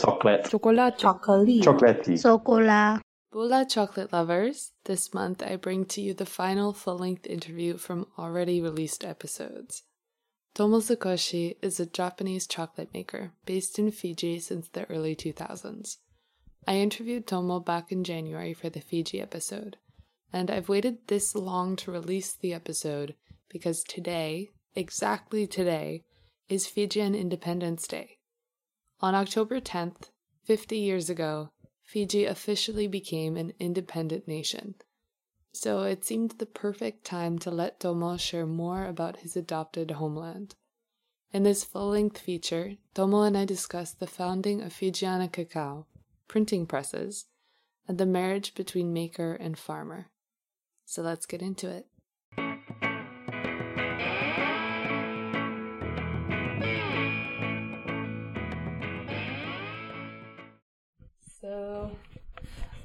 Chocolate. Chocolate. Chocolate. Chocolate. Chocolatey. Sokola. Bula chocolate lovers, this month I bring to you the final full length interview from already released episodes. Tomo Sakoshi is a Japanese chocolate maker based in Fiji since the early 2000s. I interviewed Tomo back in January for the Fiji episode, and I've waited this long to release the episode because today, exactly today, is Fijian Independence Day. On October 10th, 50 years ago, Fiji officially became an independent nation. So it seemed the perfect time to let Tomo share more about his adopted homeland. In this full length feature, Tomo and I discuss the founding of Fijiana Cacao, printing presses, and the marriage between maker and farmer. So let's get into it.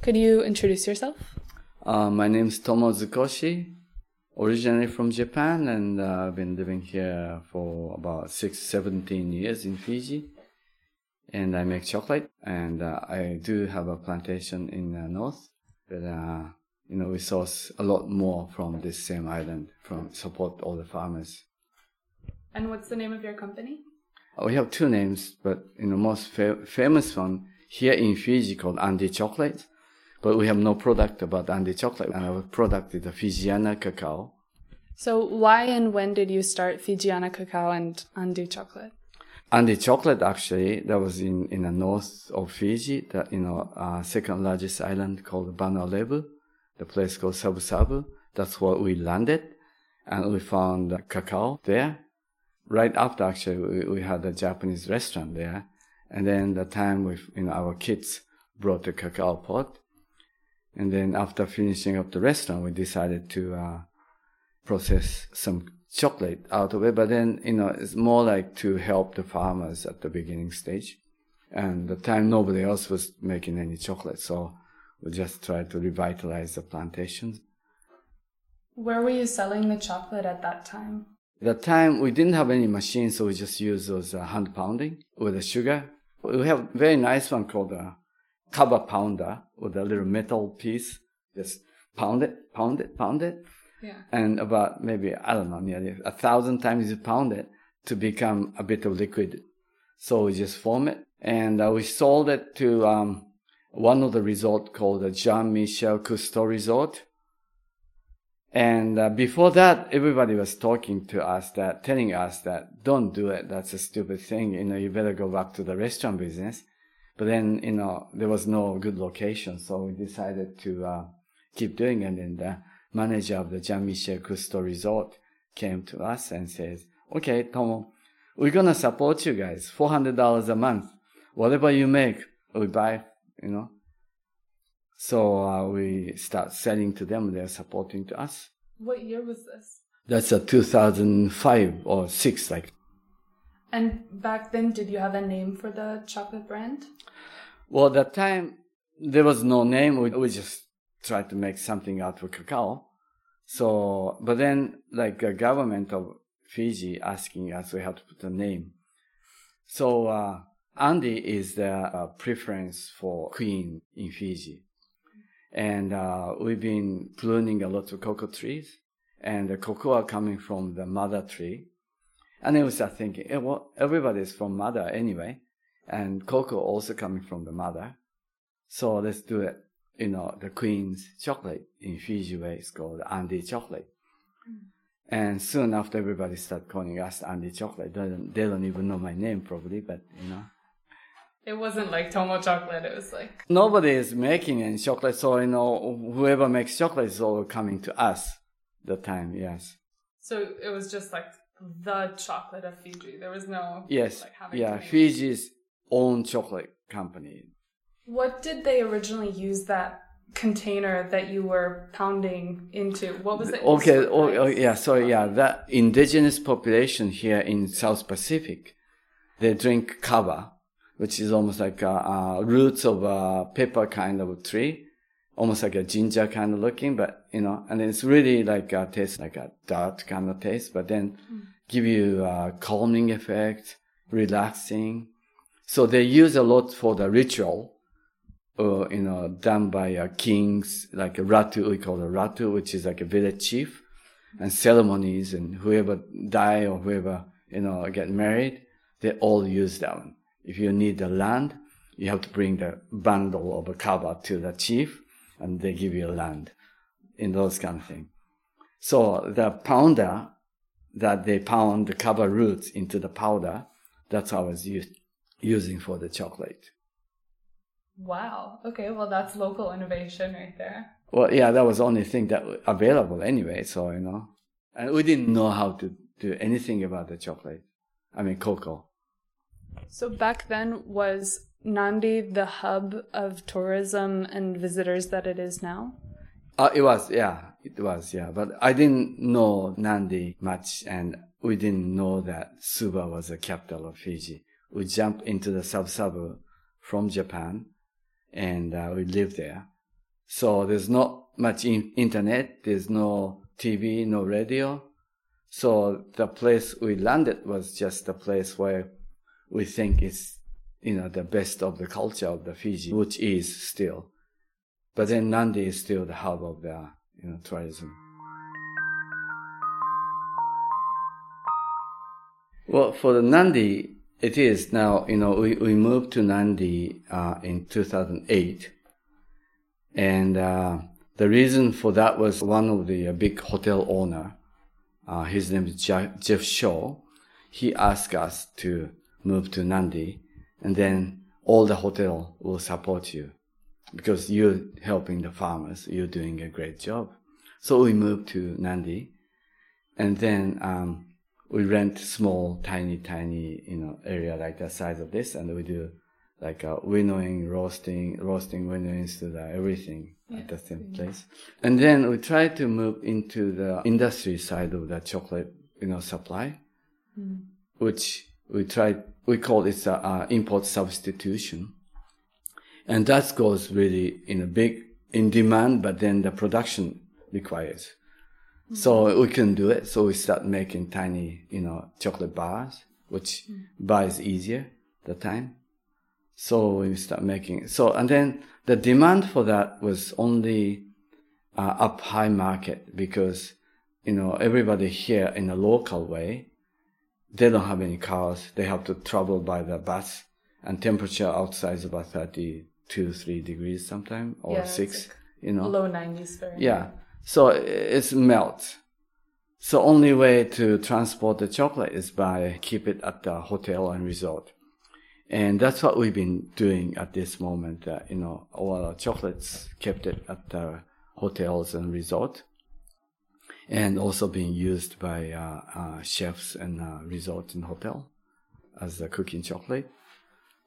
Could you introduce yourself? Uh, my name is Tomo Zukoshi, originally from Japan, and uh, I've been living here for about six, 17 years in Fiji. And I make chocolate, and uh, I do have a plantation in the north, but uh, you know we source a lot more from this same island, from support all the farmers. And what's the name of your company? Uh, We have two names, but you know most fa- famous one here in Fiji called Andy Chocolate, but we have no product about Andy Chocolate, and our product is the Fijiana Cacao. So, why and when did you start Fijiana Cacao and Undo Chocolate? Andy Chocolate actually that was in in the north of Fiji, the you know uh, second largest island called Vanua Levu, the place called Sabu Sabu. That's where we landed, and we found the cacao there. Right after actually we, we had a Japanese restaurant there, and then the time with you know our kids brought the cacao pot, and then after finishing up the restaurant, we decided to uh, process some chocolate out of it. But then you know it's more like to help the farmers at the beginning stage, and at the time nobody else was making any chocolate, so we just tried to revitalize the plantations. Where were you selling the chocolate at that time? the time we didn't have any machines, so we just used those uh, hand pounding with the sugar. We have a very nice one called a kaba pounder with a little metal piece. Just pound it, pound it, pound it, Yeah. and about maybe I don't know, nearly a thousand times you pound it to become a bit of liquid. So we just form it, and uh, we sold it to um, one of the resort called the Jean Michel Cousteau Resort. And uh, before that, everybody was talking to us that, telling us that don't do it. That's a stupid thing. You know, you better go back to the restaurant business. But then, you know, there was no good location, so we decided to uh, keep doing it. And then the manager of the Jean Michel Cousteau Resort came to us and says, "Okay, Tomo, we're gonna support you guys. Four hundred dollars a month. Whatever you make, we buy. You know." So uh, we start selling to them. They're supporting to us. What year was this? That's a 2005 or six, like. And back then, did you have a name for the chocolate brand? Well, at that time there was no name. We, we just tried to make something out of cacao. So, but then like the government of Fiji asking us, we have to put a name. So, uh, Andy is the uh, preference for queen in Fiji. And, uh, we've been pruning a lot of cocoa trees and the cocoa are coming from the mother tree. And then we start thinking, eh, well, everybody's from mother anyway and cocoa also coming from the mother. So let's do it. You know, the queen's chocolate in Fiji way is called Andy chocolate. And soon after everybody started calling us Andy chocolate. They don't, they don't even know my name probably, but you know. It wasn't like Tomo chocolate. It was like Nobody is making any chocolate, so you know, whoever makes chocolate is all coming to us the time, yes. so. It was just like the chocolate of Fiji. There was no Yes. Like having yeah, Fiji's own chocolate company. What did they originally use that container that you were pounding into? What was it? Okay, oh, oh, yeah, sorry, yeah, that indigenous population here in South Pacific, they drink kava, which is almost like uh, uh, roots of a pepper kind of a tree, almost like a ginger kind of looking, but you know, and it's really like uh, tastes like a dirt kind of taste, but then give you a calming effect, relaxing. So they use a lot for the ritual, uh, you know, done by uh, kings, like a ratu, we call it ratu, which is like a village chief, and ceremonies, and whoever die or whoever, you know, get married, they all use that one. If you need the land, you have to bring the bundle of a kava to the chief, and they give you land in those kind of things. So the pounder that they pound the kava roots into the powder, that's how it's used, using for the chocolate. Wow. Okay. Well, that's local innovation right there. Well, yeah, that was the only thing that was available anyway. So, you know, and we didn't know how to do anything about the chocolate. I mean, cocoa. So back then was Nandi the hub of tourism and visitors that it is now? Uh, it was, yeah, it was, yeah. But I didn't know Nandi much and we didn't know that Suva was the capital of Fiji. We jumped into the sub-suburb from Japan and uh, we lived there. So there's not much in- internet. There's no TV, no radio. So the place we landed was just a place where we think is, you know, the best of the culture of the Fiji, which is still. But then Nandi is still the hub of the, you know, tourism. Well, for the Nandi, it is now, you know, we, we moved to Nandi uh, in 2008. And uh, the reason for that was one of the uh, big hotel owner, uh, his name is Jeff Shaw. He asked us to move to Nandi and then all the hotel will support you because you're helping the farmers. You're doing a great job. So we moved to Nandi and then, um, we rent small, tiny, tiny, you know, area like the size of this, and we do like uh, winnowing, roasting, roasting, winnowing, the everything yeah. at the same place. And then we try to move into the industry side of the chocolate, you know, supply, mm. which we try, we call it a, uh, import substitution. And that goes really in a big, in demand, but then the production requires. So we can do it. So we start making tiny, you know, chocolate bars, which mm. is easier the time. So we start making, so, and then the demand for that was only uh, up high market because, you know, everybody here in a local way, they don't have any cars. They have to travel by the bus and temperature outside is about 32, 3 degrees sometime or yeah, 6, like you know. Low 90s Fahrenheit. Yeah. So it's melt. So only way to transport the chocolate is by keep it at the hotel and resort. And that's what we've been doing at this moment. Uh, you know, all our chocolates kept it at the hotels and resort, and also being used by uh, uh, chefs and uh, resort and hotel as a cooking chocolate.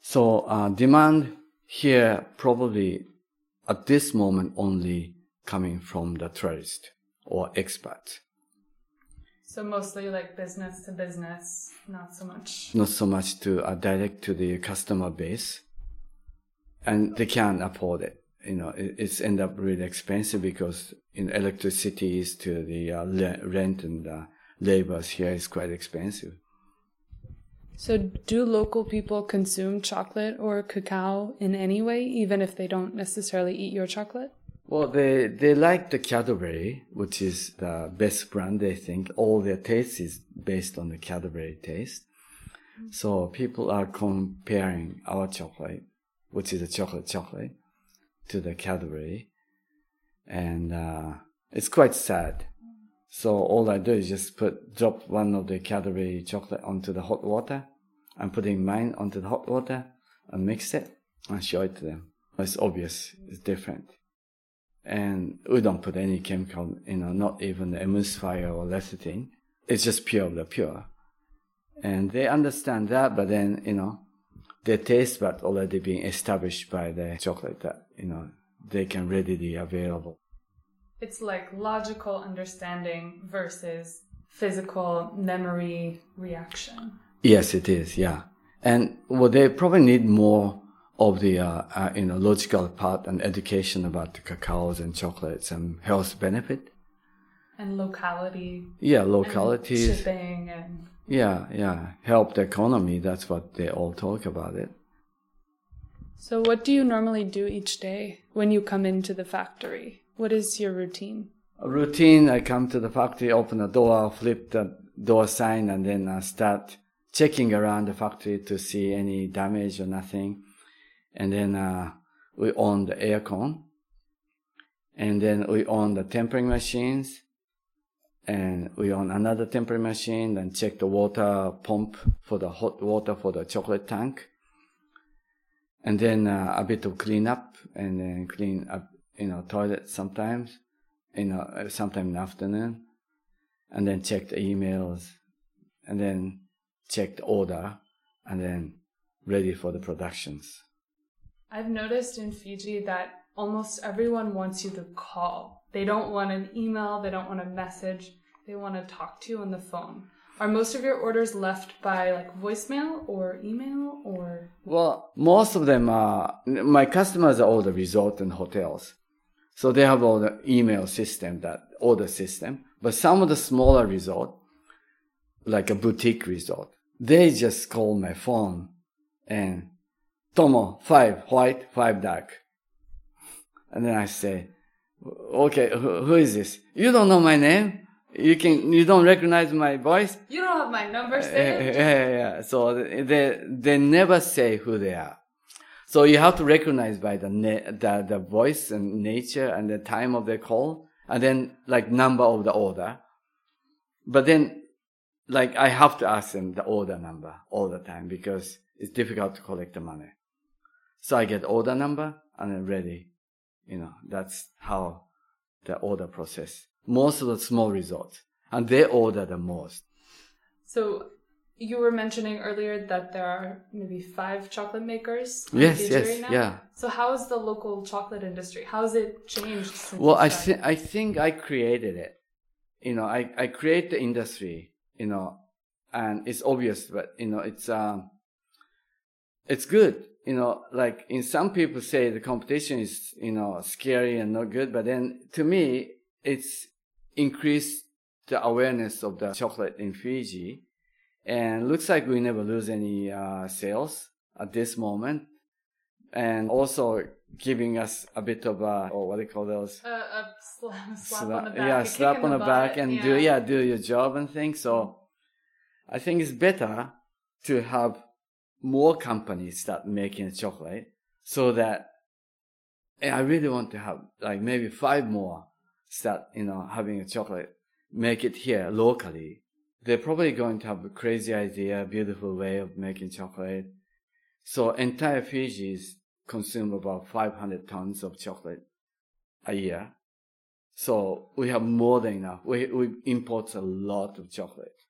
So uh, demand here probably at this moment only coming from the tourist or expat. So mostly like business to business, not so much. Not so much to uh, direct to the customer base, and they can't afford it. You know, it, it's end up really expensive because in electricity is to the uh, rent and uh, labors here is quite expensive. So, do local people consume chocolate or cacao in any way, even if they don't necessarily eat your chocolate? Well, they, they like the Cadbury, which is the best brand, they think. All their taste is based on the Cadbury taste. So people are comparing our chocolate, which is a chocolate chocolate, to the Cadbury. And uh, it's quite sad. So all I do is just put, drop one of the Cadbury chocolate onto the hot water and putting mine onto the hot water and mix it and show it to them. It's obvious, it's different and we don't put any chemical, you know, not even emulsifier or lecithin. It's just pure of the pure. And they understand that, but then, you know, their taste bud already being established by the chocolate that, you know, they can readily available. It's like logical understanding versus physical memory reaction. Yes, it is, yeah. And well, they probably need more of the uh, uh, you know logical part and education about the cacaos and chocolates and health benefit and locality yeah locality shipping and yeah yeah help the economy that's what they all talk about it So, what do you normally do each day when you come into the factory? What is your routine? A routine I come to the factory, open the door, flip the door sign, and then I start checking around the factory to see any damage or nothing. And then uh, we on the aircon. And then we on the tempering machines. And we on another tempering machine and check the water pump for the hot water for the chocolate tank. And then uh, a bit of cleanup and then clean up, you know, toilet sometimes, you know, sometime in the afternoon. And then check the emails and then check the order and then ready for the productions. I've noticed in Fiji that almost everyone wants you to call. They don't want an email, they don't want a message, they want to talk to you on the phone. Are most of your orders left by like voicemail or email or? Well, most of them are, my customers are all the resort and hotels. So they have all the email system, that order system. But some of the smaller resort, like a boutique resort, they just call my phone and Tomo, five white, five dark. And then I say, okay, who, who is this? You don't know my name? You can, you don't recognize my voice? You don't have my number Yeah, saved? yeah, eh, eh, yeah. So they, they never say who they are. So you have to recognize by the, na- the, the voice and nature and the time of the call and then like number of the order. But then like I have to ask them the order number all the time because it's difficult to collect the money. So I get order number and then ready. You know, that's how the order process. Most of the small resorts and they order the most. So you were mentioning earlier that there are maybe five chocolate makers. in Yes, yes, now. yeah. So how is the local chocolate industry? How has it changed since Well, I I think I created it. You know, I I create the industry. You know, and it's obvious, but you know, it's um, it's good. You know, like in some people say the competition is you know scary and not good, but then to me, it's increased the awareness of the chocolate in Fiji, and looks like we never lose any uh, sales at this moment, and also giving us a bit of a or what do you call those a, a slap, slap Sla- on the back. yeah, slap on the, back butt, and do yeah, do your job and things. So I think it's better to have more companies start making chocolate so that I really want to have like maybe five more start, you know, having a chocolate, make it here locally. They're probably going to have a crazy idea, beautiful way of making chocolate. So entire Fiji's consume about 500 tons of chocolate a year. So we have more than enough. We, we import a lot of chocolate.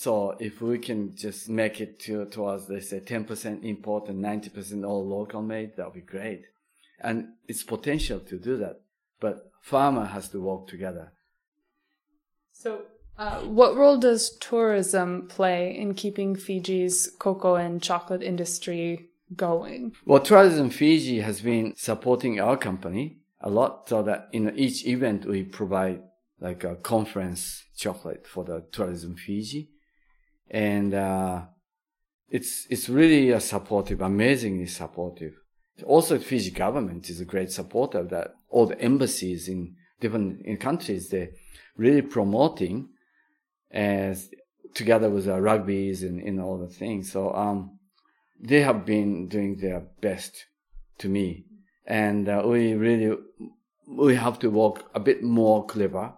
So if we can just make it to, towards, let's say 10% import and 90% all local made, that would be great. And it's potential to do that. But farmer has to work together. So, uh, what role does tourism play in keeping Fiji's cocoa and chocolate industry going? Well, Tourism Fiji has been supporting our company a lot so that in each event we provide like a conference chocolate for the Tourism Fiji. And, uh, it's, it's really uh, supportive, amazingly supportive. Also, Fiji government is a great supporter that. All the embassies in different in countries, they're really promoting as together with the rugbies and, and all the things. So, um, they have been doing their best to me. And uh, we really, we have to work a bit more clever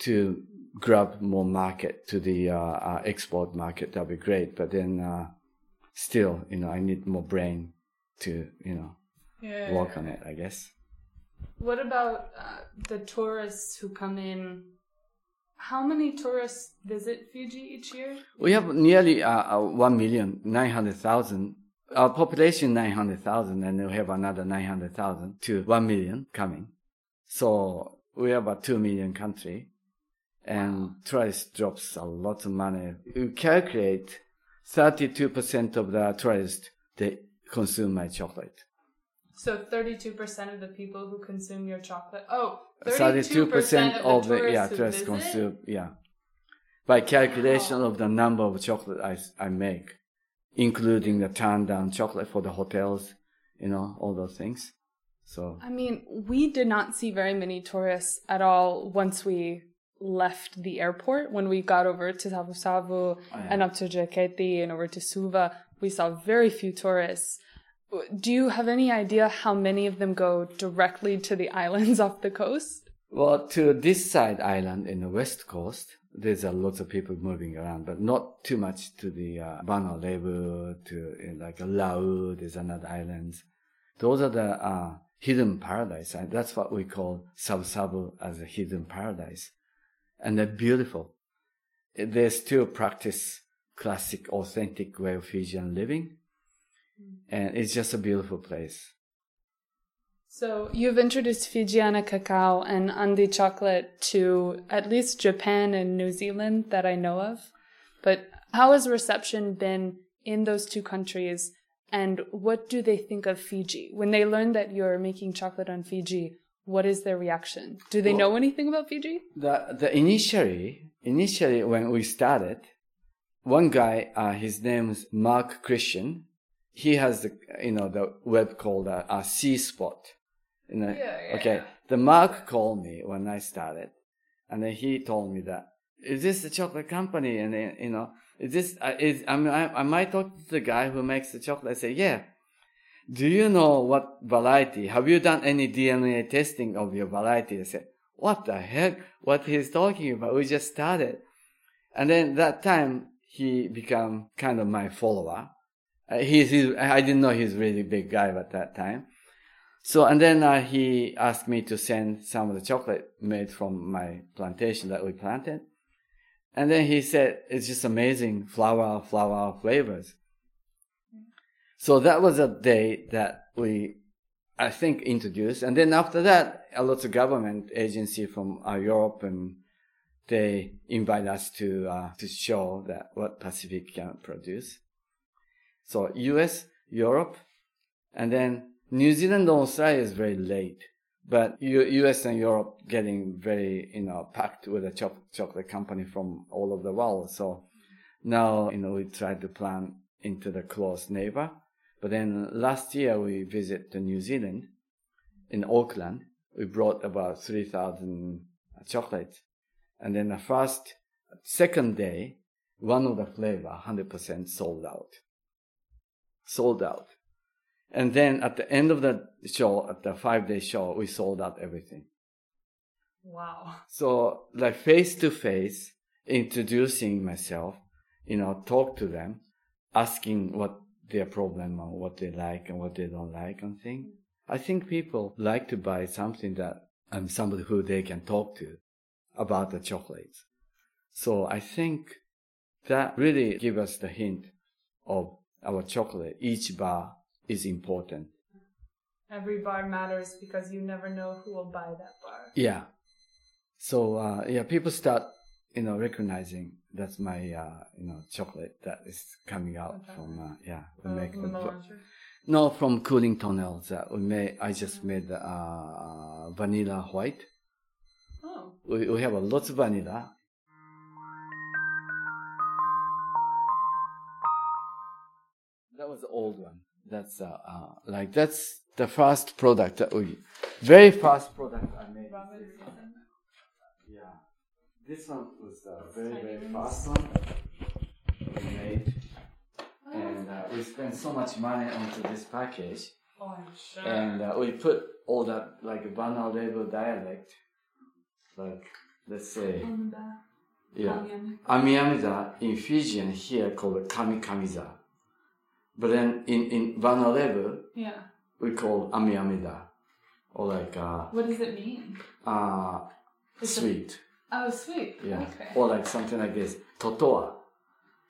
to grab more market to the uh, uh, export market. That'd be great. But then, uh, still, you know, I need more brain to, you know, Yeah. work on it, I guess. What about uh, the tourists who come in? How many tourists visit Fiji each year? We have nearly uh, uh, 1 million, 900,000. Our population 900,000 and we have another 900,000 to 1 million coming. So we have a 2 million country and tourist drops a lot of money. We calculate 32% of the tourists, they consume my chocolate. So 32% of the people who consume your chocolate. Oh, 32% 32% of the, the, yeah, tourists consume, yeah. By calculation of the number of chocolate I, I make, including the turn down chocolate for the hotels, you know, all those things. So I mean, we did not see very many tourists at all once we left the airport. When we got over to Savu Savu Oh, yeah. and up to Jakarta and over to Suva, we saw very few tourists. Do you have any idea how many of them go directly to the islands off the coast? Well, to this side island in the west coast, there's a lots of people moving around, but not too much to the uh, Vanua Levu, to uh, like Lau, there's another islands. Those are the uh, hidden paradise. And that's what we call Sabu Sabu as a hidden paradise. And they're beautiful. They still practice classic, authentic way of Fijian living. Mm-hmm. And it's just a beautiful place. So you've introduced Fijiana cacao and Andi chocolate to at least Japan and New Zealand that I know of. But how has reception been in those two countries and what do they think of Fiji? When they learn that you're making chocolate on Fiji, what is their reaction? Do they Well- know anything about Fiji? the the initially initially when we started, one guy, uh, his name is Mark Christian. He has the you know the web called uh, uh, C Spot. You know, Yeah, yeah, okay. yeah. The Mark called me when I started, and then he told me that is this the chocolate company? And then, you know, is this uh, is I mean I, I might talk to the guy who makes the chocolate. I say yeah. Do you know what variety? Have you done any DNA testing of your variety? I said, what the heck? What he's talking about? We just started. And then that time he become kind of my follower. Uh, he's, he's, I didn't know he's really big guy at that time. So, and then uh, he asked me to send some of the chocolate made from my plantation that we planted. And then he said, it's just amazing flower, flower flavors. So that was a day that we, I think, introduced. And then after that, a lot of government agency from uh, Europe and they invite us to uh, to show that what Pacific can produce. So U.S., Europe, and then New Zealand and Australia is very late, but U- U.S. and Europe getting very you know packed with a cho- chocolate company from all over the world. So now you know we try to plan into the close neighbor. But then last year we visit to New Zealand in Auckland. We brought about three thousand chocolates, and then the first second day, one of the flavor hundred percent sold out. Sold out. And then at the end of the show, at the five day show, we sold out everything. Wow. So like face to face, introducing myself, you know, talk to them, asking what their problem or what they like and what they don't like and thing. I think people like to buy something that I'm somebody who they can talk to about the chocolates. So I think that really give us the hint of our chocolate. Each bar is important. Every bar matters because you never know who will buy that bar. Yeah. So uh, yeah, people start you know recognizing that's my uh, you know chocolate that is coming out Okay. from uh, yeah we Uh, make the- no from cooling tunnels that we made. I just made uh, vanilla white. Oh. We we have a lots of vanilla. That was the old one. That's uh, uh like that's the first product that we very first product I made. Yeah. This one was a very, very fast one we made. And uh, we spent so much money onto this package. Oh, I'm sure. And uh, we put all that, like, Vanua Levu dialect. Like, let's say, On the back. yeah. Onion. Amiyamiza in Fijian here called kamikamica. But then in, in Vanua Levu, Yeah. we call Amiyamida. Or like, uh, What does it mean? uh, It's sweet. Oh, sweet. Yeah. Okay. Or like something like this. Totoa.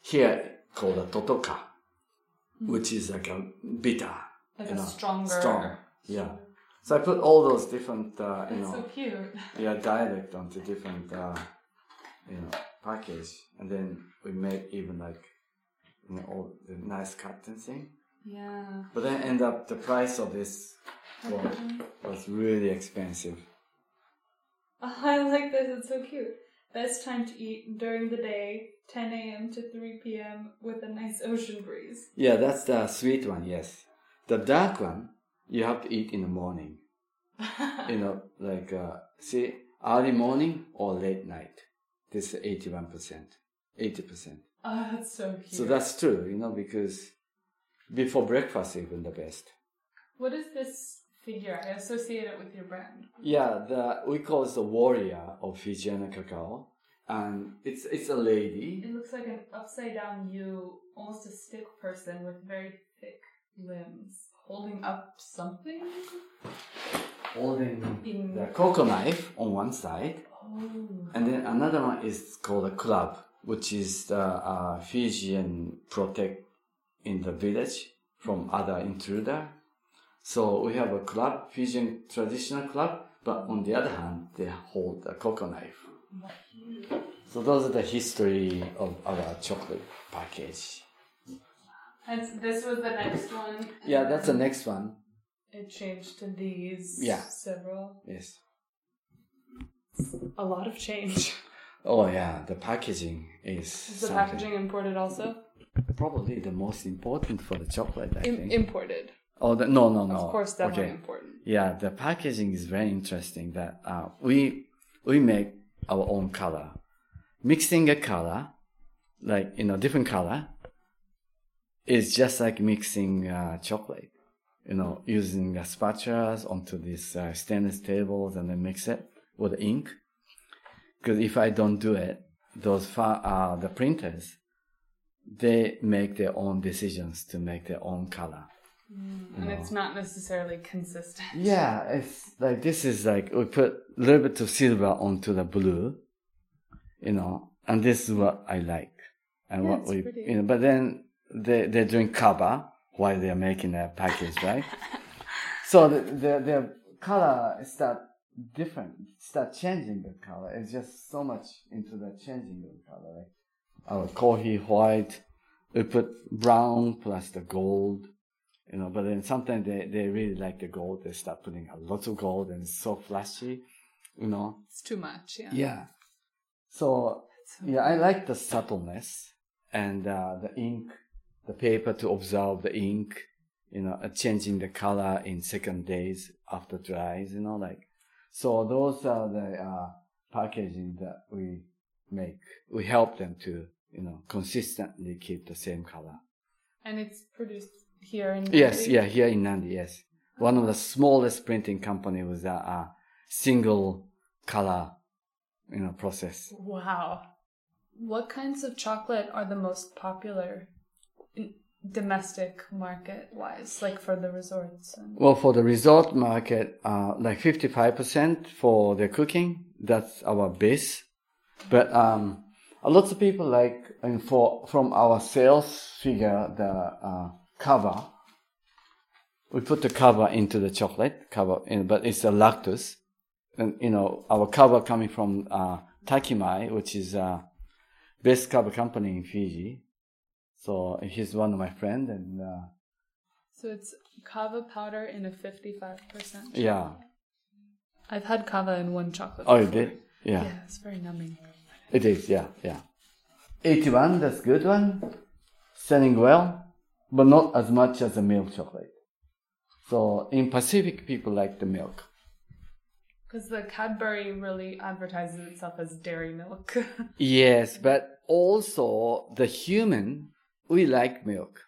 Here called a totoka, which is like a bitter. like you a know, stronger. Strong. Yeah. So I put all those different, uh, you That's know, so cute. yeah, dialect onto different, uh, you know, package. And then we made even like, you know, all the nice cut and thing. Yeah. But then end up the price of this was, was really expensive. I like this. It's so cute. Best time to eat during the day, 10 a.m. to 3 p.m. with a nice ocean breeze. Yeah, that's the sweet one, yes. The dark one, you have to eat in the morning. you know, like uh, see early morning or late night. This is eighty one percent, eighty percent. Oh, that's so cute. So that's true, you know, because before breakfast even the best. What is this figure? I associate it with your brand. Yeah, the we call it the warrior of Fijiana cacao, and it's it's a lady. It looks like an upside down U, almost a stick person with very thick limbs, holding up something. holding In- the cocoa knife on one side, Oh. and then another one is called a club, which is the uh, Fijian protect in the village from other intruder. So we have a club, Fijian traditional club, but on the other hand, they hold a cocoa knife. So those are the history of our chocolate package. And this was the next one. Yeah, that's the next one. It changed to these. Yeah. Several. Yes. A lot of change. Oh yeah, the packaging is Is the something. packaging imported also? probably the most important for the chocolate. I Im- think. imported. Oh the, no, no, no. Of course, definitely Okay. important. Yeah, the packaging is very interesting. That uh, we we make our own color, mixing a color, like you know, different color, is just like mixing uh, chocolate. You know, using uh, spatulas onto these uh, stainless tables and then mix it with ink. Because if I don't do it, those fa- uh, the printers, they make their own decisions to make their own color. And it's not necessarily consistent. Yeah, it's like this is like we put a little bit of silver onto the blue, you know, and this is what I like, and Yeah, what we, pretty. you know. But then they they're doing cover while they're making their package, right? so the, the their color start different, start changing the color. It's just so much into the changing of the color. Like our coffee white, we put brown plus the gold you know, but then sometimes they, they really like the gold. They start putting a lot of gold and it's so flashy, you know. It's too much, yeah. Yeah. So, yeah, I like the subtleness and uh, the ink, the paper to absorb the ink, you know, uh, changing the color in second days after dries, you know, like. So those are the uh, packaging that we make. We help them to, you know, consistently keep the same color. And it's produced here in Yes, yeah, here in Nandi, yes. One of the smallest printing company with a, a single color, you know, process. Wow. What kinds of chocolate are the most popular in domestic market wise, like for the resorts? And... Well, for the resort market, uh, like 55% for the cooking, that's our base. But, um, a lot of people like, and for, from our sales figure, the, uh, kava, we put the kava into the chocolate kava, in, but it's a lactose. And, you know, our kava coming from, uh, Takimai, which is, uh, best kava company in Fiji. So he's one of my friends and, uh, So it's kava powder in a 55%. yeah. I've had kava in one chocolate. Oh, you did? Yeah. Yeah, it's very numbing. It is, yeah, yeah. 81, that's good one. Selling well, but not as much as the milk chocolate. So in Pacific, people like the milk. Because the Cadbury really advertises itself as dairy milk. Yes, but also the human, we like milk.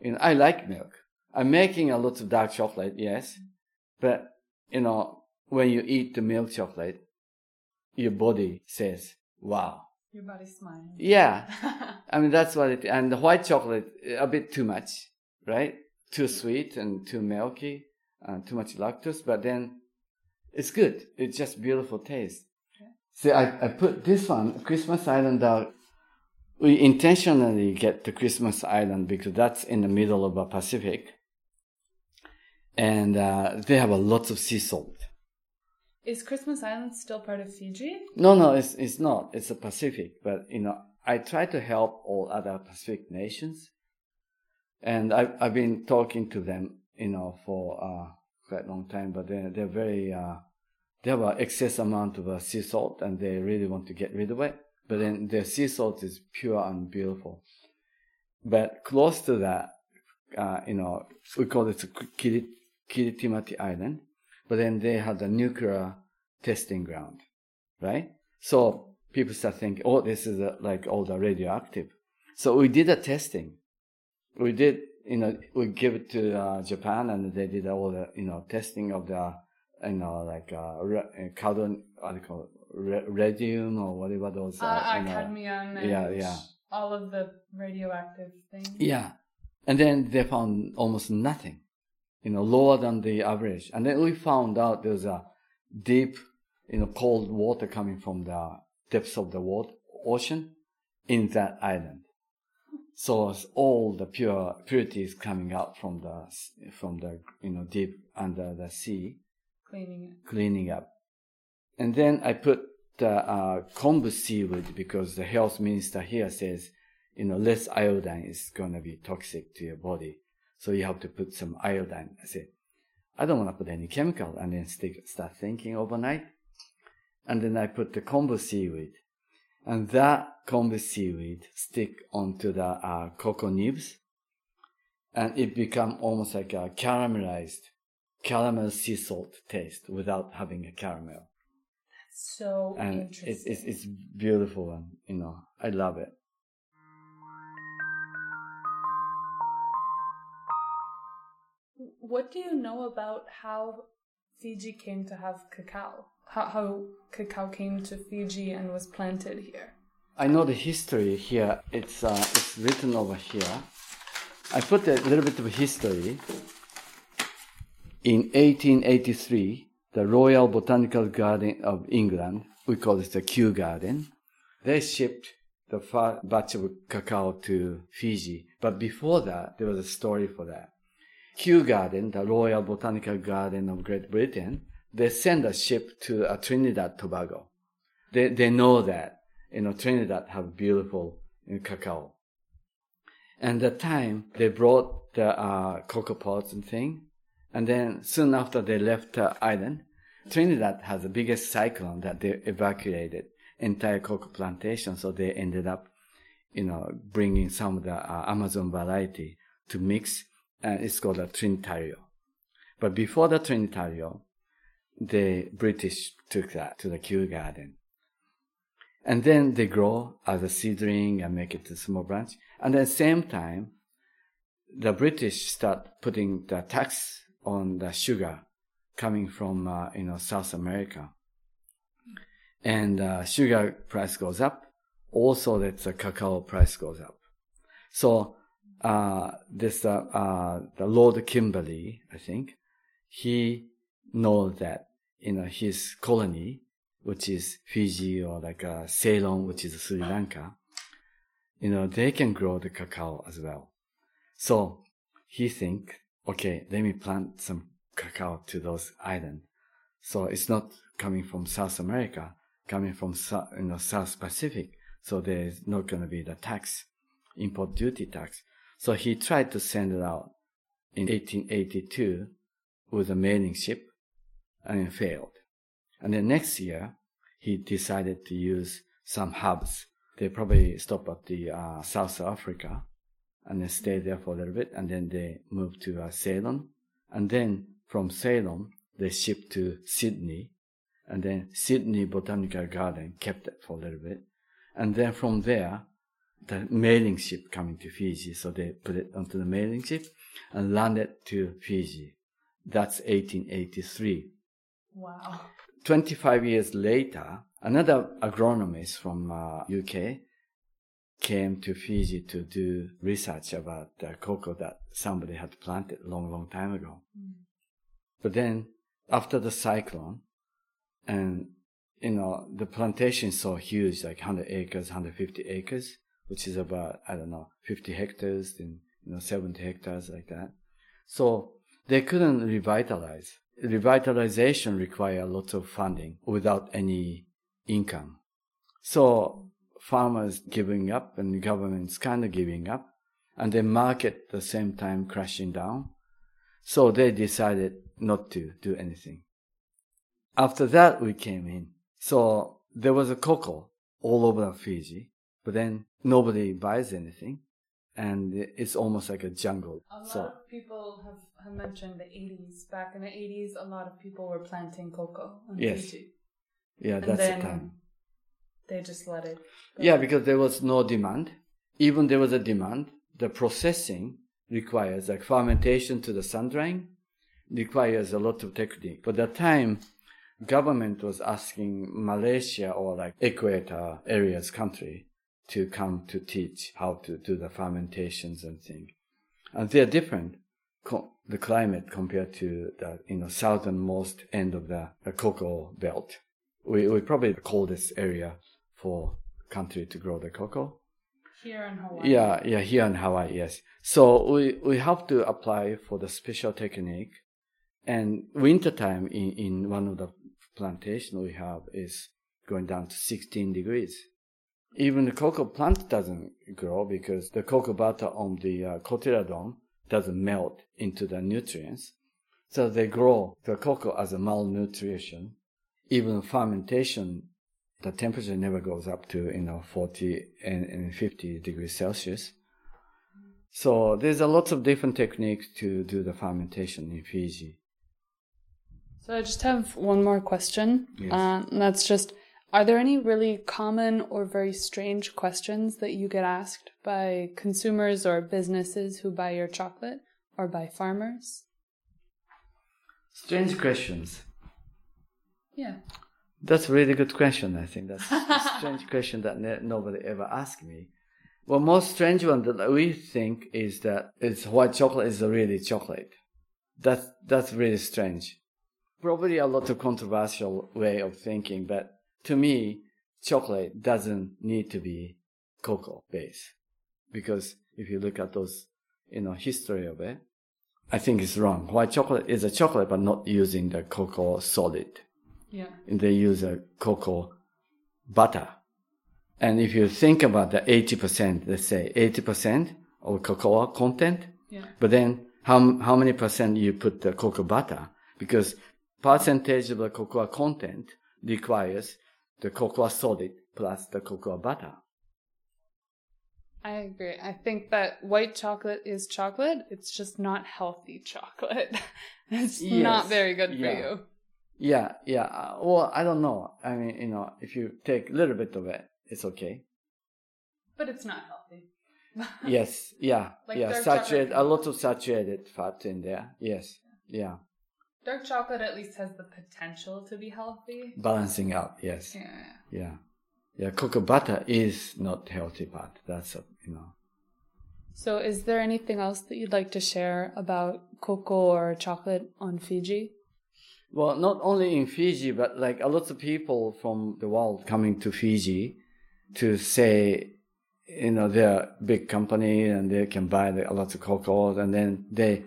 You know, I like milk. I'm making a lot of dark chocolate, yes, but you know, when you eat the milk chocolate, your body says, "Wow." Your body's smiling. Yeah, I mean, that's what it, and the white chocolate, a bit too much, right? Too sweet and too milky, uh, too much lactose, but then it's good. It's just beautiful taste. See, I, I put this one, Christmas Island out. We intentionally get the Christmas Island because that's in the middle of the Pacific. And, uh, they have a lot of sea salt. Is Christmas Island still part of Fiji? No, no, it's it's not. It's the Pacific, but you know, I try to help all other Pacific nations, and I've I've been talking to them, you know, for uh, quite a long time. But they're they're very uh, they have an excess amount of uh, sea salt, and they really want to get rid of it. But then their sea salt is pure and beautiful. But close to that, uh, you know, we call it kiri Kiritimati Island, but then they had a nuclear testing ground, right? So people start thinking, oh, this is a, like all the radioactive. So we did a testing. We did, you know, we give it to uh, Japan and they did all the, you know, testing of the, you know, like, uh, re- carbon, what do you call it? Re- radium or whatever those, uh, uh, uh, cadmium and Yeah, yeah. all of the radioactive things. Yeah. And then they found almost nothing, you know, lower than the average. And then we found out there's a deep, you know, cold water coming from the depths of the water, ocean in that island. So all the pure purity is coming out from the, from the, you know, deep under the sea, Cleaning it. cleaning up. And then I put the uh, kombu seaweed because the health minister here says, you know, less iodine is going to be toxic to your body. So you have to put some iodine. I said, I don't want to put any chemical and then stick, start thinking overnight. And then I put the kombu seaweed and that kombu seaweed stick onto the uh, cocoa nibs and it become almost like a caramelized caramel sea salt taste without having a caramel. That's so And interesting. it's, it's, it's beautiful and, you know, I love it. What do you know about how Fiji came to have cacao? How, how cacao came to Fiji and was planted here? I know the history here. It's uh, it's written over here. I put a little bit of history. In 1883, the Royal Botanical Garden of England, we call it the Kew Garden, they shipped the first batch of cacao to Fiji. But before that, there was a story for that. Kew Garden, the Royal Botanical Garden of Great Britain, they send a ship to uh, Trinidad Tobago. They, they know that, you know, Trinidad have beautiful you know, cacao. And the time they brought the uh, cocoa pods and thing, and then soon after they left the island, Trinidad has the biggest cyclone that they evacuated entire cocoa plantation. So they ended up, you know, bringing some of the uh, Amazon variety to mix, and it's called a Trinitario. But before the Trinitario, the British took that to the Kew Garden. And then they grow as a seedling and make it a small branch. And at the same time, the British start putting the tax on the sugar coming from, uh, you know, South America. And uh, sugar price goes up. Also, that the cacao price goes up. So, uh, this, uh, uh, the Lord Kimberley, I think, he knows that, you know, his colony, which is Fiji or like uh, Ceylon, which is Sri Lanka, you know, they can grow the cacao as well. So he think, okay, let me plant some cacao to those islands. So it's not coming from South America, coming from you know, South Pacific. So there's not going to be the tax, import duty tax. So he tried to send it out in 1882 with a mailing ship and it failed. And then next year, he decided to use some hubs. They probably stop at the uh, South Africa and then stay there for a little bit. And then they moved to uh, Ceylon. And then from Ceylon, they shipped to Sydney. And then Sydney Botanical Garden kept it for a little bit. And then from there, the mailing ship coming to Fiji. So they put it onto the mailing ship and landed to Fiji. That's 1883. Wow. 25 years later, another agronomist from uh, UK came to Fiji to do research about the cocoa that somebody had planted a long, long time ago. But then after the cyclone, and you know, the plantation is so huge, like 100 acres, 150 acres, which is about, I don't know, 50 hectares and, you know, 70 hectares like that. So they couldn't revitalize. Revitalization require lots of funding without any income. So farmers giving up and governments kind of giving up and the market at the same time crashing down. So they decided not to do anything. After that, we came in. So there was a cocoa all over Fiji, but then nobody buys anything. and it's almost like a jungle. A lot so of people have, have mentioned the 80s. Back in the 80s, a lot of people were planting cocoa on Yes. Fiji. yeah, And that's then the time. they just let it go. Yeah, because there was no demand. Even there was a demand, the processing requires like fermentation to the sun drying requires a lot of technique. But that time, government was asking Malaysia or like equator areas country to come to teach how to do the fermentations and things. And they're different, co- the climate compared to the, you know, southernmost end of the, the cocoa belt. We, we probably the coldest area for country to grow the cocoa. Here in Hawaii. Yeah, yeah, here in Hawaii, yes. So we, we have to apply for the special technique. And wintertime in, in one of the plantation we have is going down to 16 degrees. Even the cocoa plant doesn't grow because the cocoa butter on the uh, cotyledon doesn't melt into the nutrients. So they grow the cocoa as a malnutrition. Even fermentation the temperature never goes up to you know 40 and, and 50 degrees celsius so there's a lot of different techniques to do the fermentation in fiji So I just have one more question. Yes. Uh, and that's just Are there any really common or very strange questions that you get asked by consumers or businesses who buy your chocolate or by farmers? strange questions. Yeah. that's a really good question i think. That's a strange question that ne- nobody ever asked me. Well most strange one that we think is that it's white chocolate is really chocolate. That's that's really strange. Probably a lot of controversial way of thinking, but to me, chocolate doesn't need to be cocoa base. Because if you look at those, you know, history of it, I think it's wrong. White chocolate is a chocolate, but not using the cocoa solid. Yeah. And they use a cocoa butter. And if you think about the 80%, let's say 80% of cocoa content, Yeah. but then how, how many percent you put the cocoa butter? Because percentage of the cocoa content requires the cocoa solid plus the cocoa butter. I agree. I think that white chocolate is chocolate. It's just not healthy chocolate. it's not very good for you. Yeah, yeah. uh, Well, I don't know. I mean, you know, if you take a little bit of it, it's okay. But it's not healthy. Yes, yeah, Like yeah. Saturated, chocolate. a lot of saturated fat in there. Yes, yeah. Dark chocolate at least has the potential to be healthy. Balancing out. Yes, Yeah. yeah, yeah. Cocoa butter is not healthy, but that's a, you know. So, is there anything else that you'd like to share about cocoa or chocolate on Fiji? Well, not only in Fiji, but like a lot of people from the world coming to Fiji to say, you know, they're a big company and they can buy a lot of cocoa, and then they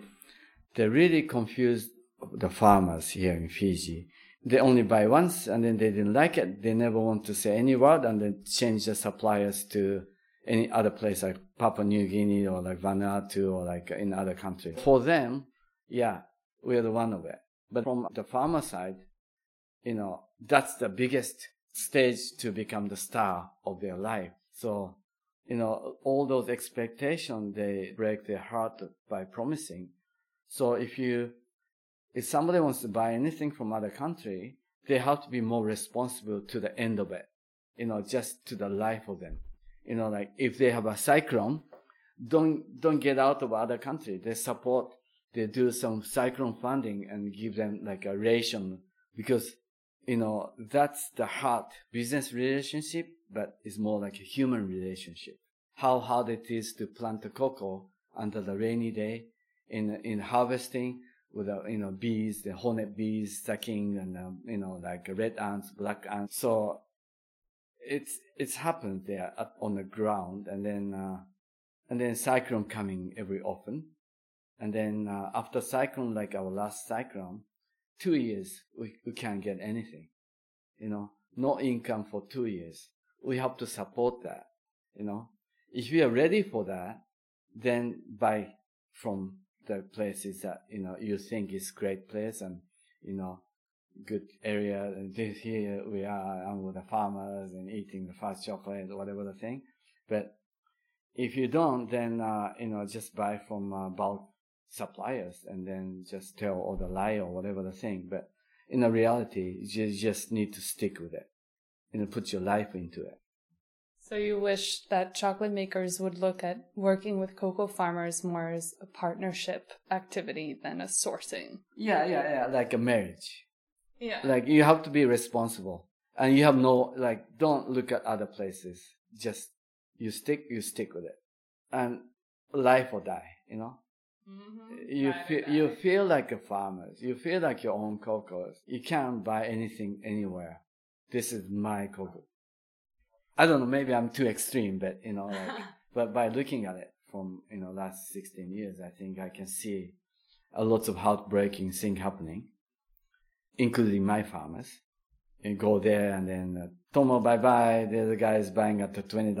they're really confused the farmers here in Fiji. They only buy once, and then they didn't like it. They never want to say any word, and then change the suppliers to any other place like Papua New Guinea or like Vanuatu or like in other countries. For them, yeah, we're the one of it. But from the farmer side, you know, that's the biggest stage to become the star of their life. So, you know, all those expectations, they break their heart by promising. So if you, if somebody wants to buy anything from other country, they have to be more responsible to the end of it, you know, just to the life of them. You know, like if they have a cyclone, don't, don't get out of other country. They support they do some cyclone funding and give them like a ration because you know that's the heart business relationship but it's more like a human relationship how hard it is to plant the cocoa under the rainy day in in harvesting with the you know bees the hornet bees sucking and um, you know like red ants black ants so it's it's happened there up on the ground and then uh, and then cyclone coming every often and then uh, after cyclone, like our last cyclone, two years we, we can't get anything. You know, no income for two years. We have to support that. You know, if we are ready for that, then buy from the places that you know you think is great place and you know good area. And this here we are I'm with the farmers and eating the fast chocolate or whatever the thing. But If you don't, then uh, you know just buy from uh, bulk suppliers and then just tell all the lie or whatever the thing. But in the reality, you just need to stick with it and put your life into it. So you wish that chocolate makers would look at working with cocoa farmers more as a partnership activity than a sourcing. Yeah, yeah, yeah, like a marriage. Yeah. Like you have to be responsible and you have no, like, don't look at other places. Just, you stick, you stick with it and life or die, you know? Mm-hmm. You feel, you feel like a farmer. You feel like your own cocoa. You can't buy anything anywhere. This is my cocoa. I don't know, maybe I'm too extreme, but you know, like, but by looking at it from, you know, last 16 years, I think I can see a lot of heartbreaking thing happening, including my farmers. And go there and then, uh, Tomo, bye bye. The other guy is buying at the $20